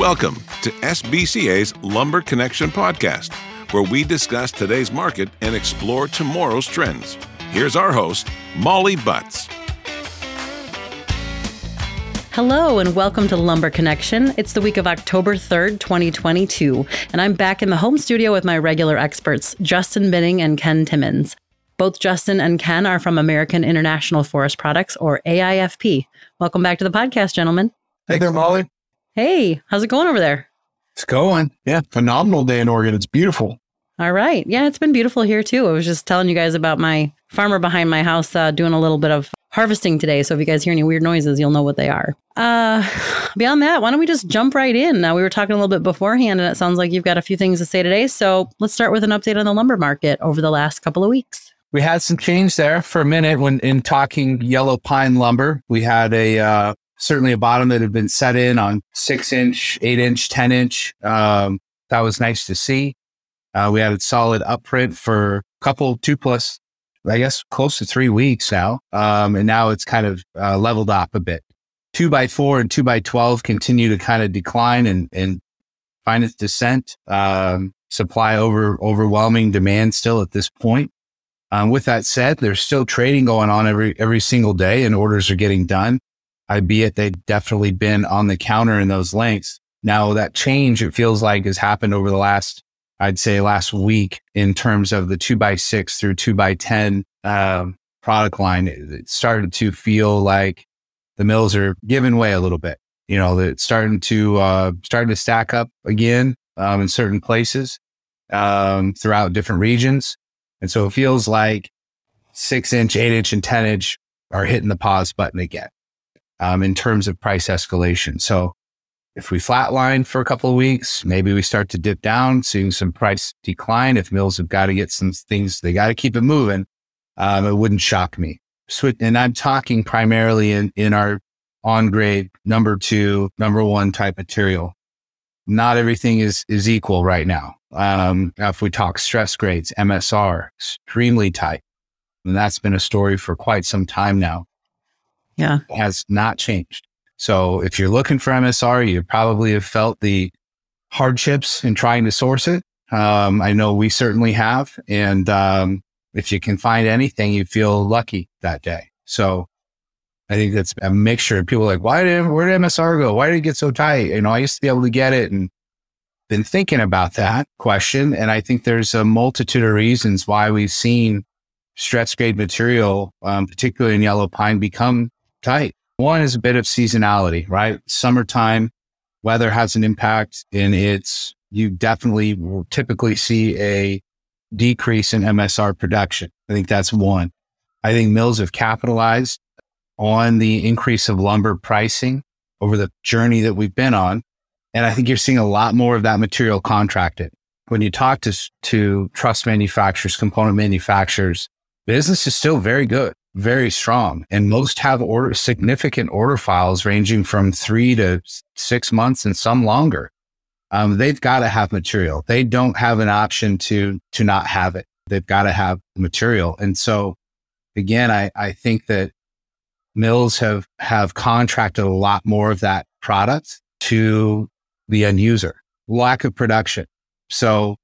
Welcome to SBCA's Lumber Connection podcast, where we discuss today's market and explore tomorrow's trends. Here's our host, Molly Butts. Hello and welcome to Lumber Connection. It's the week of October 3rd, 2022, and I'm back in the home studio with my regular experts, Justin Binning and Ken Timmons. Both Justin and Ken are from American International Forest Products, or AIFP. Welcome back to the podcast, gentlemen. Hey there, Molly. Hey, how's it going over there? It's going. Yeah, phenomenal day in Oregon. It's beautiful. All right. Yeah, it's been beautiful here too. I was just telling you guys about my farmer behind my house uh, doing a little bit of harvesting today. So if you guys hear any weird noises, you'll know what they are. Uh, beyond that, why don't we just jump right in? Now, we were talking a little bit beforehand, and it sounds like you've got a few things to say today. So let's start with an update on the lumber market over the last couple of weeks. We had some change there for a minute when in talking yellow pine lumber. We had a uh, certainly a bottom that had been set in on six inch, eight inch, 10 inch. Um, that was nice to see. Uh, we had a solid upprint for a couple, two plus, I guess, close to three weeks now. Um, and now it's kind of uh, leveled up a bit. Two by four and two by 12 continue to kind of decline and, and find its descent. Um, supply over overwhelming demand still at this point. Um, with that said, there's still trading going on every every single day, and orders are getting done albeit they've definitely been on the counter in those lengths. Now that change, it feels like has happened over the last, I'd say last week in terms of the two by six through two by 10, um, product line. It started to feel like the mills are giving way a little bit. You know, it's starting to, uh, starting to stack up again, um, in certain places, um, throughout different regions. And so it feels like six inch, eight inch and 10 inch are hitting the pause button again um, in terms of price escalation. So if we flatline for a couple of weeks, maybe we start to dip down, seeing some price decline. If mills have got to get some things, they got to keep it moving. Um, it wouldn't shock me. So, and I'm talking primarily in, in our on grade number two, number one type material. Not everything is, is equal right now. Um, if we talk stress grades, MSR, extremely tight. And that's been a story for quite some time now yeah. has not changed. So if you're looking for MSR, you probably have felt the hardships in trying to source it. Um, I know we certainly have. And um, if you can find anything, you feel lucky that day. So I think that's a mixture. Of people like, why did, where did MSR go? Why did it get so tight? You know, I used to be able to get it and been thinking about that question. And I think there's a multitude of reasons why we've seen stress grade material, um, particularly in yellow pine, become tight. One is a bit of seasonality, right? Summertime weather has an impact and it's, you definitely will typically see a decrease in MSR production. I think that's one. I think mills have capitalized on the increase of lumber pricing over the journey that we've been on. And I think you're seeing a lot more of that material contracted. When you talk to, to truss manufacturers, component manufacturers, business is still very good very strong and most have order significant order files ranging from three to six months and some longer. Um, they've got to have material. They don't have an option to, to not have it. They've got to have material. And so again, I, I think that mills have, have contracted a lot more of that product to the end user, lack of production. So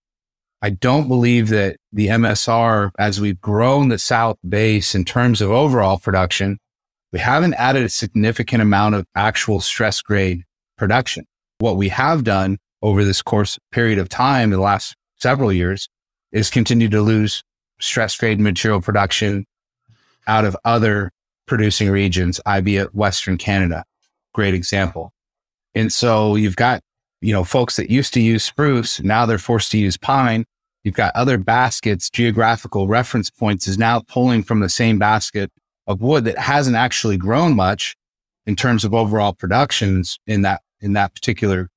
I don't believe that the MSR, as we've grown the South base in terms of overall production, we haven't added a significant amount of actual stress grade production. What we have done over this course period of time, the last several years, is continue to lose stress grade material production out of other producing regions, albeit Western Canada. Great example. And so you've got you know, folks that used to use spruce, now they're forced to use pine. You've got other baskets, geographical reference points is now pulling from the same basket of wood that hasn't actually grown much in terms of overall productions in that, in that particular,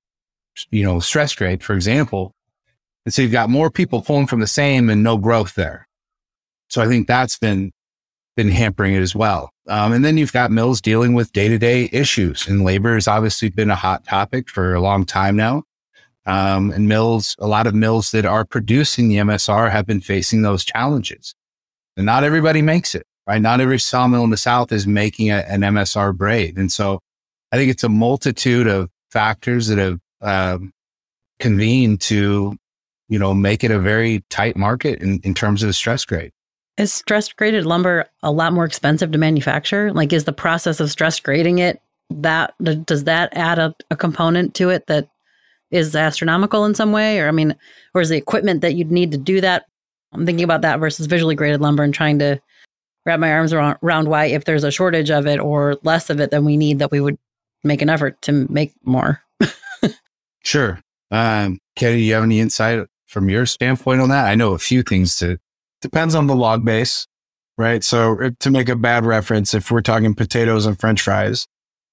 you know, stress grade, for example. And so you've got more people pulling from the same and no growth there. So I think that's been, been hampering it as well. Um, and then you've got mills dealing with day to day issues and labor has obviously been a hot topic for a long time now. Um, and mills, a lot of mills that are producing the MSR have been facing those challenges. And not everybody makes it, right? Not every sawmill in the South is making a, an MSR grade. And so I think it's a multitude of factors that have um, convened to, you know, make it a very tight market in, in terms of the stress grade. Is stress graded lumber a lot more expensive to manufacture? Like, is the process of stress grading it that does that add a, a component to it that is astronomical in some way? Or, I mean, or is the equipment that you'd need to do that? I'm thinking about that versus visually graded lumber and trying to wrap my arms around, around why, if there's a shortage of it or less of it than we need, that we would make an effort to make more. sure. Um, Kenny, do you have any insight from your standpoint on that? I know a few things to. Depends on the log base, right? So to make a bad reference, if we're talking potatoes and French fries,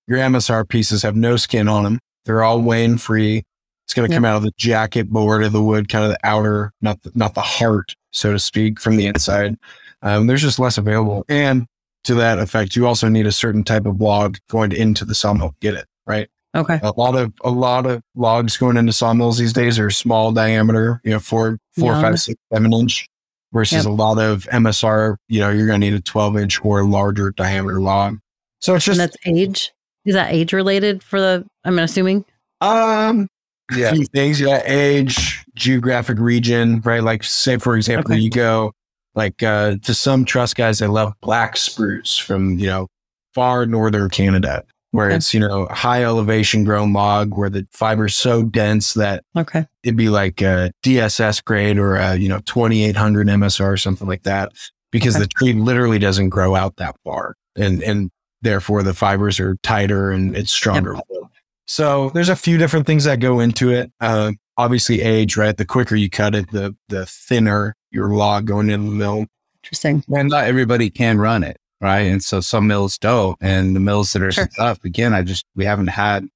your MSR pieces have no skin on them. They're all wane free. It's going to yep. come out of the jacket board of the wood, kind of the outer, not the, not the heart, so to speak, from the inside. Um, there's just less available. And to that effect, you also need a certain type of log going into the sawmill. Get it right? Okay. A lot of a lot of logs going into sawmills these days are small diameter, you know, four, four, Young. five, six, seven inch, versus yep. a lot of MSR. You know, you're going to need a 12 inch or larger diameter log. So it's just and that's age. Is that age related for the? I'm assuming. Um. Yeah. things. Yeah. Age, geographic region, right? Like, say for example, okay. you go like uh, to some truss guys, they love black spruce from you know far northern Canada where okay. it's, you know, high elevation grown log where the fiber's so dense that okay. it'd be like a DSS grade or a, you know, 2800 MSR or something like that because okay. the tree literally doesn't grow out that far. And, and therefore the fibers are tighter and it's stronger. Yep. So there's a few different things that go into it. Uh, obviously age, right? The quicker you cut it, the, the thinner your log going in the mill. Interesting. And not everybody can run it right? And so some mills don't, and the mills that are sure. set up again, I just we haven't had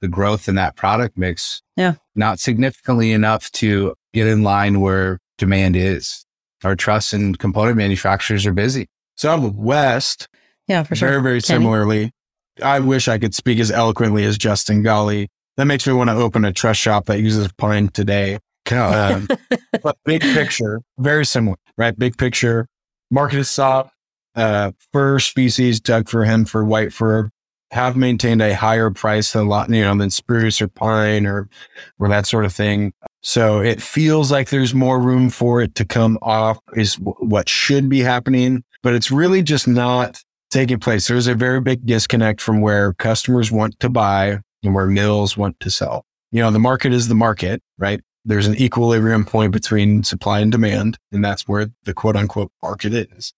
the growth in that product mix, yeah, not significantly enough to get in line where demand is. Our truss and component manufacturers are busy. So out of the West, yeah, for sure, very very Kenny? similarly. I wish I could speak as eloquently as Justin Golly. That makes me want to open a truss shop that uses pine today. Um, but big picture, very similar, right? Big picture. Market is soft uh, fir species, Doug fir, fir, white fir, have maintained a higher price than a lot, you know, than spruce or pine or, or that sort of thing. So it feels like there's more room for it to come off is w- what should be happening, but it's really just not taking place. There's a very big disconnect from where customers want to buy and where mills want to sell. You know, the market is the market, right? There's an equilibrium point between supply and demand, and that's where the quote unquote market is.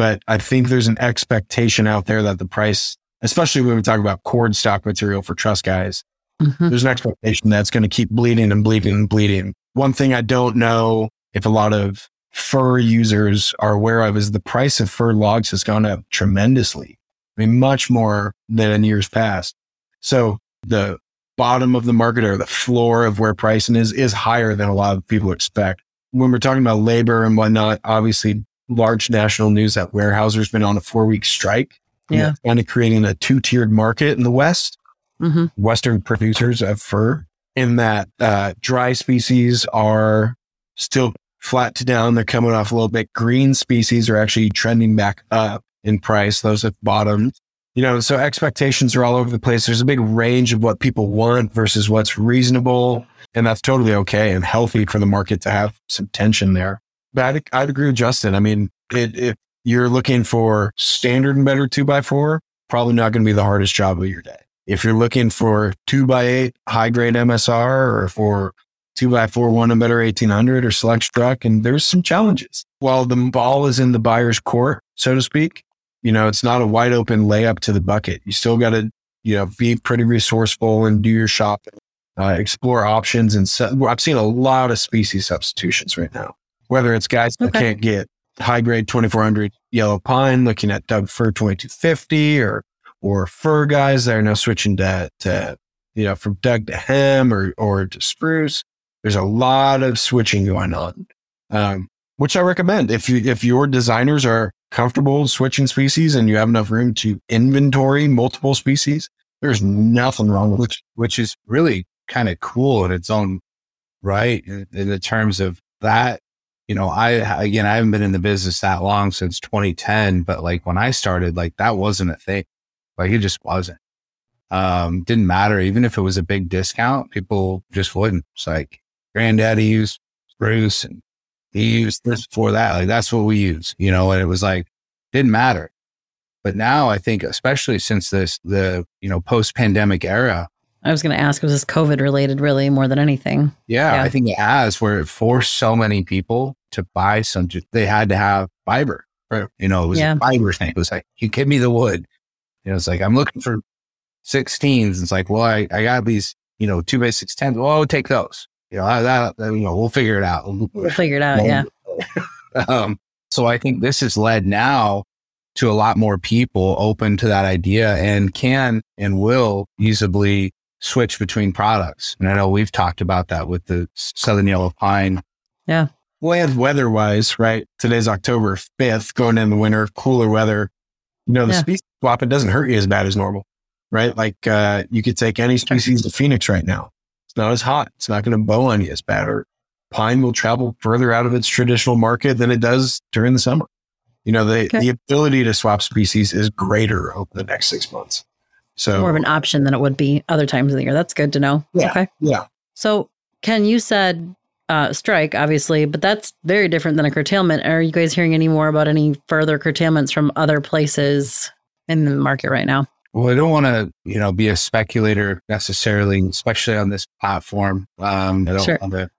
But I think there's an expectation out there that the price, especially when we talk about chord stock material for truss guys, mm-hmm. there's an expectation that's going to keep bleeding and bleeding and bleeding. One thing I don't know if a lot of fir users are aware of is the price of fir logs has gone up tremendously. I mean, much more than in years past. So the bottom of the market or the floor of where pricing is, is higher than a lot of people expect. When we're talking about labor and whatnot, obviously large national news that Weyerhaeuser's been on a four week strike. Yeah. Kind of creating a two tiered market in the West. Mm-hmm. Western producers of fir, in that uh, dry species are still flat to down. They're coming off a little bit. Green species are actually trending back up in price. Those have bottomed. You know, so expectations are all over the place. There's a big range of what people want versus what's reasonable. And that's totally okay and healthy for the market to have some tension there. But I'd, I'd agree with Justin. I mean, it, if you're looking for standard and better two by four, probably not going to be the hardest job of your day. If you're looking for two by eight high grade MSR or for two by four one and better 1800 or select struct, and there's some challenges. While the ball is in the buyer's court, so to speak, you know, it's not a wide open layup to the bucket. You still got to, you know, be pretty resourceful and do your shopping, uh, explore options. And set, I've seen a lot of species substitutions right now whether it's guys that okay. can't get high grade 2400 yellow pine, looking at Doug fir 2250 or, or fir guys that are now switching to, to, you know, from Doug to hem or, or to spruce. There's a lot of switching going on. Um, which I recommend if you, if your designers are comfortable switching species and you have enough room to inventory multiple species, there's nothing wrong with. Which, which is really kind of cool in its own right in, in the terms of that you know, I, again, I haven't been in the business that long since 2010, but like when I started, like that wasn't a thing. Like it just wasn't. Um, didn't matter. Even if it was a big discount, people just wouldn't. It's like granddaddy used spruce and he used this for that. Like that's what we use, you know, and it was like, didn't matter. But now I think, especially since this, the, you know, post pandemic era. I was going to ask, was this COVID related really more than anything? Yeah, yeah, I think it has where it forced so many people to buy some, they had to have fiber. Right? You know, it was yeah. a fiber thing. It was like, you give me the wood. You know, it's like, I'm looking for 16s. It's like, well, I, I got these, you know, two by six tens. Well, I'll take those. You know, that, that, you know, we'll figure it out. We'll figure it out. Yeah. um, so I think this has led now to a lot more people open to that idea and can and will easily switch between products. And I know we've talked about that with the Southern Yellow Pine. Yeah. Land weather wise, right? Today's October 5th, going in the winter, cooler weather. You know, the yeah. species swap, it doesn't hurt you as bad as normal, right? Like, uh, you could take any species of Phoenix right now. It's not as hot. It's not going to bow on you as bad. Or pine will travel further out of its traditional market than it does during the summer. You know, the, okay. the ability to swap species is greater over the next six months. So more of an option than it would be other times of the year. That's good to know. Yeah. Okay. Yeah. So Ken, you said uh, strike, obviously, but that's very different than a curtailment. Are you guys hearing any more about any further curtailments from other places in the market right now? Well, I don't want to, you know, be a speculator necessarily, especially on this platform. Um, I don't sure. want to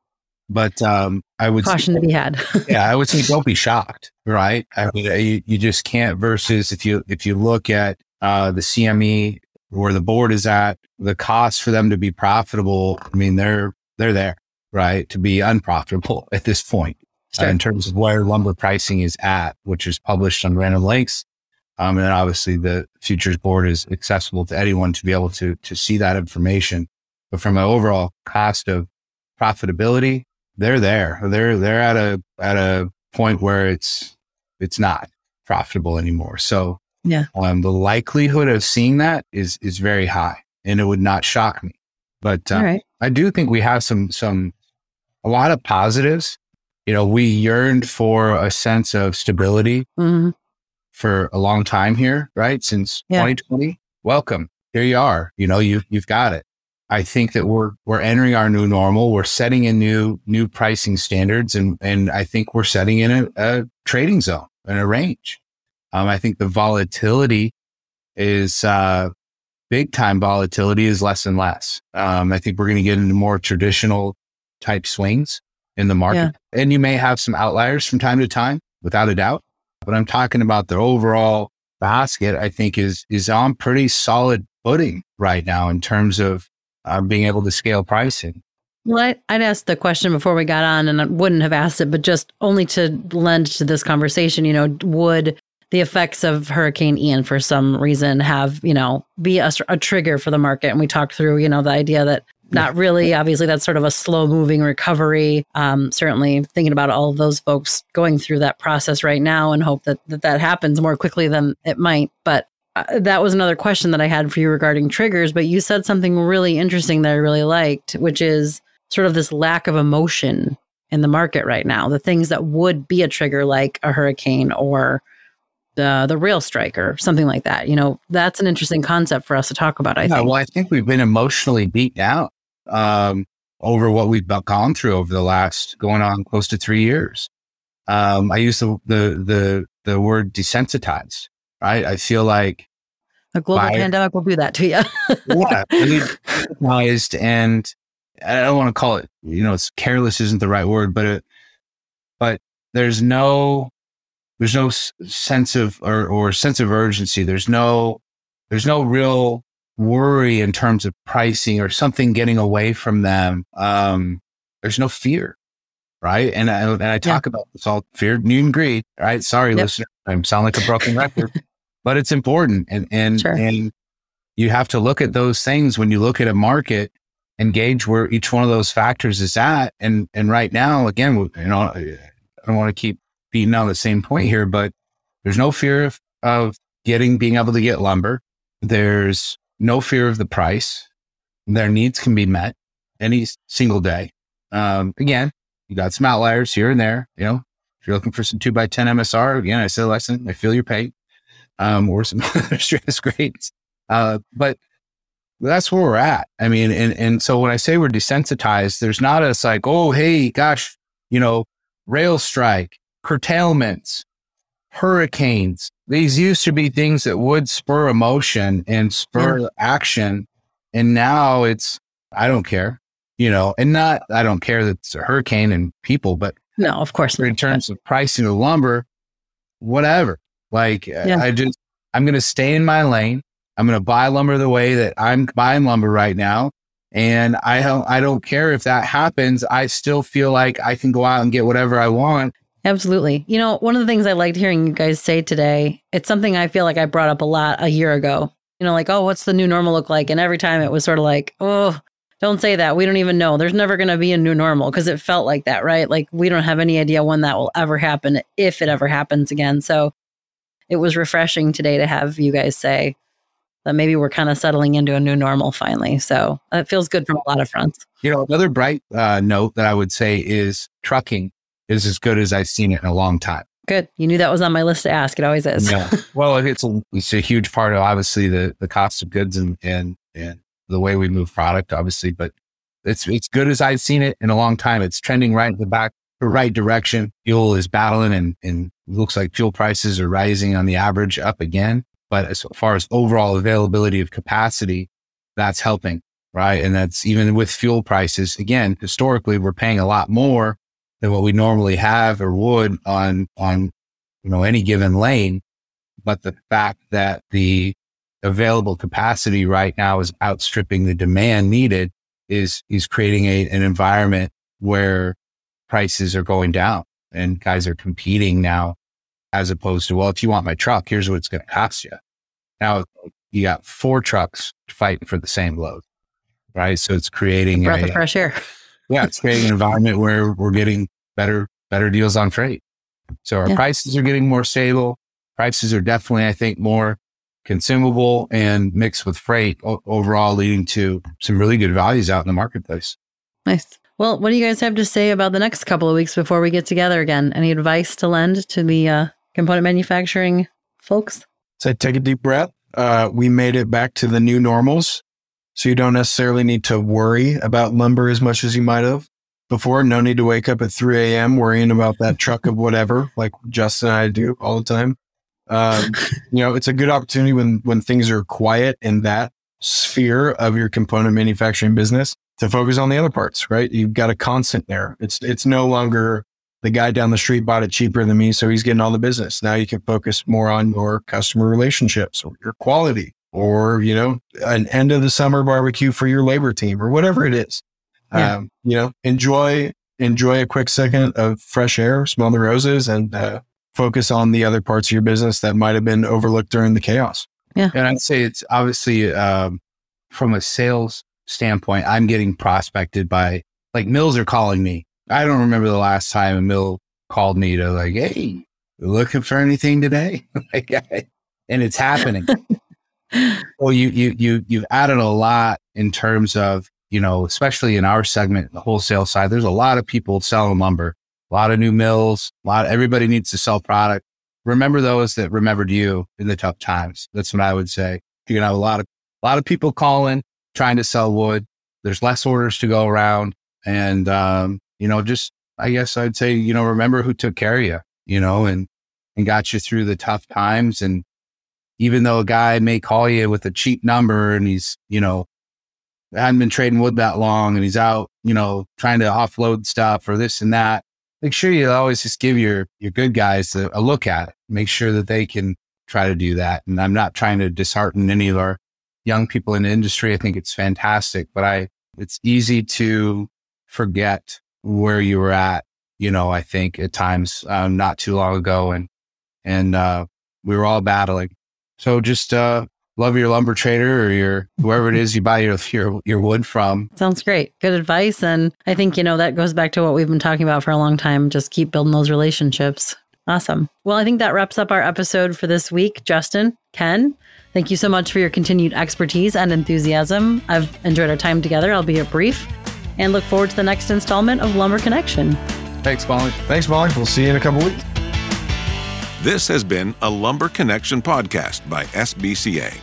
but um, I would caution say, to be had. yeah, I would say don't be shocked, right? I mean, you, you just can't. Versus if you if you look at uh, the CME where the board is at, the cost for them to be profitable. I mean, they're they're there, right? To be unprofitable at this point sure. uh, in terms of where lumber pricing is at, which is published on Random Lengths. Um, and obviously the futures board is accessible to anyone to be able to to see that information. But from an overall cost of profitability, they're there. They're they're at a at a point where it's it's not profitable anymore. So yeah, um, the likelihood of seeing that is is very high, and it would not shock me. But uh, right. I do think we have some some a lot of positives. You know, we yearned for a sense of stability mm-hmm. for a long time here, right? Since yeah. 2020. Welcome. Here you are. You know, you you've got it. I think that we're we're entering our new normal. We're setting in new new pricing standards, and and I think we're setting in a, a trading zone and a range. Um, I think the volatility is uh, big time. Volatility is less and less. Um, I think we're going to get into more traditional type swings in the market, yeah. and you may have some outliers from time to time, without a doubt. But I'm talking about the overall basket. I think is is on pretty solid footing right now in terms of uh, being able to scale pricing. Well, I, would asked the question before we got on, and I wouldn't have asked it, but just only to lend to this conversation, you know, would the effects of Hurricane Ian for some reason have, you know, be a, a trigger for the market? And we talked through, you know, the idea that not really. Obviously, that's sort of a slow moving recovery. Um, certainly, thinking about all of those folks going through that process right now and hope that, that that happens more quickly than it might. But uh, that was another question that I had for you regarding triggers, but you said something really interesting that I really liked, which is sort of this lack of emotion in the market right now. The things that would be a trigger, like a hurricane or the the rail strike or something like that. You know, that's an interesting concept for us to talk about. I yeah, think. Well, I think we've been emotionally beat down um, over what we've gone through over the last going on close to three years. Um, I use the, the the the word desensitized right? I feel like a global by, pandemic will do that to you. yeah, recognized, and I don't want to call it, you know, it's careless isn't the right word, but it, but there's no, there's no sense of or or sense of urgency. There's no, there's no real worry in terms of pricing or something getting away from them. Um, there's no fear right? And I, and I talk yeah. about this all fear, need, and greed, right? Sorry, yep. listener, I sound like a broken record, but it's important. And, and, sure. and you have to look at those things when you look at a market and gauge where each one of those factors is at. And, and right now, again, you know, I don't want to keep beating on the same point here, but there's no fear of, of getting, being able to get lumber. There's no fear of the price. Their needs can be met any single day. Um, again, you got some outliers here and there, you know, if you're looking for some two by 10 MSR, again, I said, listen, I feel your pain um, or some other stress grades. Uh, but that's where we're at. I mean, and and so when I say we're desensitized, there's not a like, oh, hey, gosh, you know, rail strike, curtailments, hurricanes. These used to be things that would spur emotion and spur yeah. action. And now it's, I don't care, you know, and not, I don't care that it's a hurricane and people, but no, of course. In terms of pricing of lumber, whatever. Like, uh, yeah. I just, I'm going to stay in my lane. I'm going to buy lumber the way that I'm buying lumber right now. And I don't, I don't care if that happens. I still feel like I can go out and get whatever I want. Absolutely. You know, one of the things I liked hearing you guys say today, it's something I feel like I brought up a lot a year ago. You know, like, oh, what's the new normal look like? And every time it was sort of like, oh, don't say that. We don't even know. There's never going to be a new normal because it felt like that, right? Like we don't have any idea when that will ever happen, if it ever happens again. So it was refreshing today to have you guys say that maybe we're kind of settling into a new normal finally. So it feels good from a lot of fronts. You know, another bright uh, note that I would say is trucking is as good as I've seen it in a long time. Good. You knew that was on my list to ask. It always is. yeah. Well, it's a, it's a huge part of obviously the, the cost of goods and, and, and the way we move product, obviously, but it's, it's good as I've seen it in a long time. It's trending right in the back, the right direction. Fuel is battling and, and looks like fuel prices are rising on the average up again. But as far as overall availability of capacity, that's helping, right? And that's even with fuel prices. Again, historically, we're paying a lot more than what we normally have or would on, on, you know, any given lane. But the fact that the available capacity right now is outstripping the demand needed is, is creating a, an environment where prices are going down and guys are competing now as opposed to, well, if you want my truck, here's what it's going to cost you. Now you got four trucks fighting for the same load, right? So it's creating a breath a, of fresh air yeah, it's creating an environment where we're getting better, better deals on freight. So our yeah. prices are getting more stable. Prices are definitely, I think, more consumable and mixed with freight o- overall, leading to some really good values out in the marketplace. Nice. Well, what do you guys have to say about the next couple of weeks before we get together again? Any advice to lend to the uh, component manufacturing folks? So take a deep breath. Uh, we made it back to the new normals. So you don't necessarily need to worry about lumber as much as you might have before. No need to wake up at 3 a.m. worrying about that truck of whatever, like Justin and I do all the time. Um, you know, it's a good opportunity when, when things are quiet in that sphere of your component manufacturing business to focus on the other parts, right? You've got a constant there. It's, it's no longer the guy down the street bought it cheaper than me. So he's getting all the business. Now you can focus more on your customer relationships or your quality or, you know, an end of the summer barbecue for your labor team or whatever it is. Yeah. Um, you know, enjoy, enjoy a quick second of fresh air, smell the roses and, uh, focus on the other parts of your business that might have been overlooked during the chaos. Yeah. And I'd say it's obviously, um, from a sales standpoint, I'm getting prospected by like mills are calling me. I don't remember the last time a mill called me to like, Hey, looking for anything today? Like, and it's happening. well, you you you you've added a lot in terms of you know, especially in our segment, the wholesale side. There's a lot of people selling lumber, a lot of new mills, a lot. Everybody needs to sell product. Remember those that remembered you in the tough times. That's what I would say. You're gonna have a lot of a lot of people calling, trying to sell wood. There's less orders to go around, and um, you know, just I guess I'd say, you know, remember who took care of you, you know, and and got you through the tough times and even though a guy may call you with a cheap number and he's, you know, hadn't been trading wood that long and he's out, you know, trying to offload stuff or this and that, make sure you always just give your, your good guys a, a look at it. Make sure that they can try to do that. And I'm not trying to dishearten any of our young people in the industry. I think it's fantastic, but I, it's easy to forget where you were at, you know, I think at times, um, not too long ago. And, and, uh, we were all battling so just uh, love your lumber trader or your whoever it is you buy your, your your wood from. Sounds great. Good advice. And I think, you know, that goes back to what we've been talking about for a long time. Just keep building those relationships. Awesome. Well, I think that wraps up our episode for this week. Justin, Ken, thank you so much for your continued expertise and enthusiasm. I've enjoyed our time together, albeit brief, and look forward to the next installment of Lumber Connection. Thanks, Molly. Thanks, Molly. We'll see you in a couple weeks. This has been a Lumber Connection podcast by SBCA.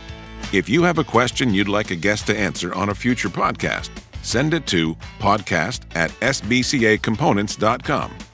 If you have a question you'd like a guest to answer on a future podcast, send it to podcast at sbcacomponents.com.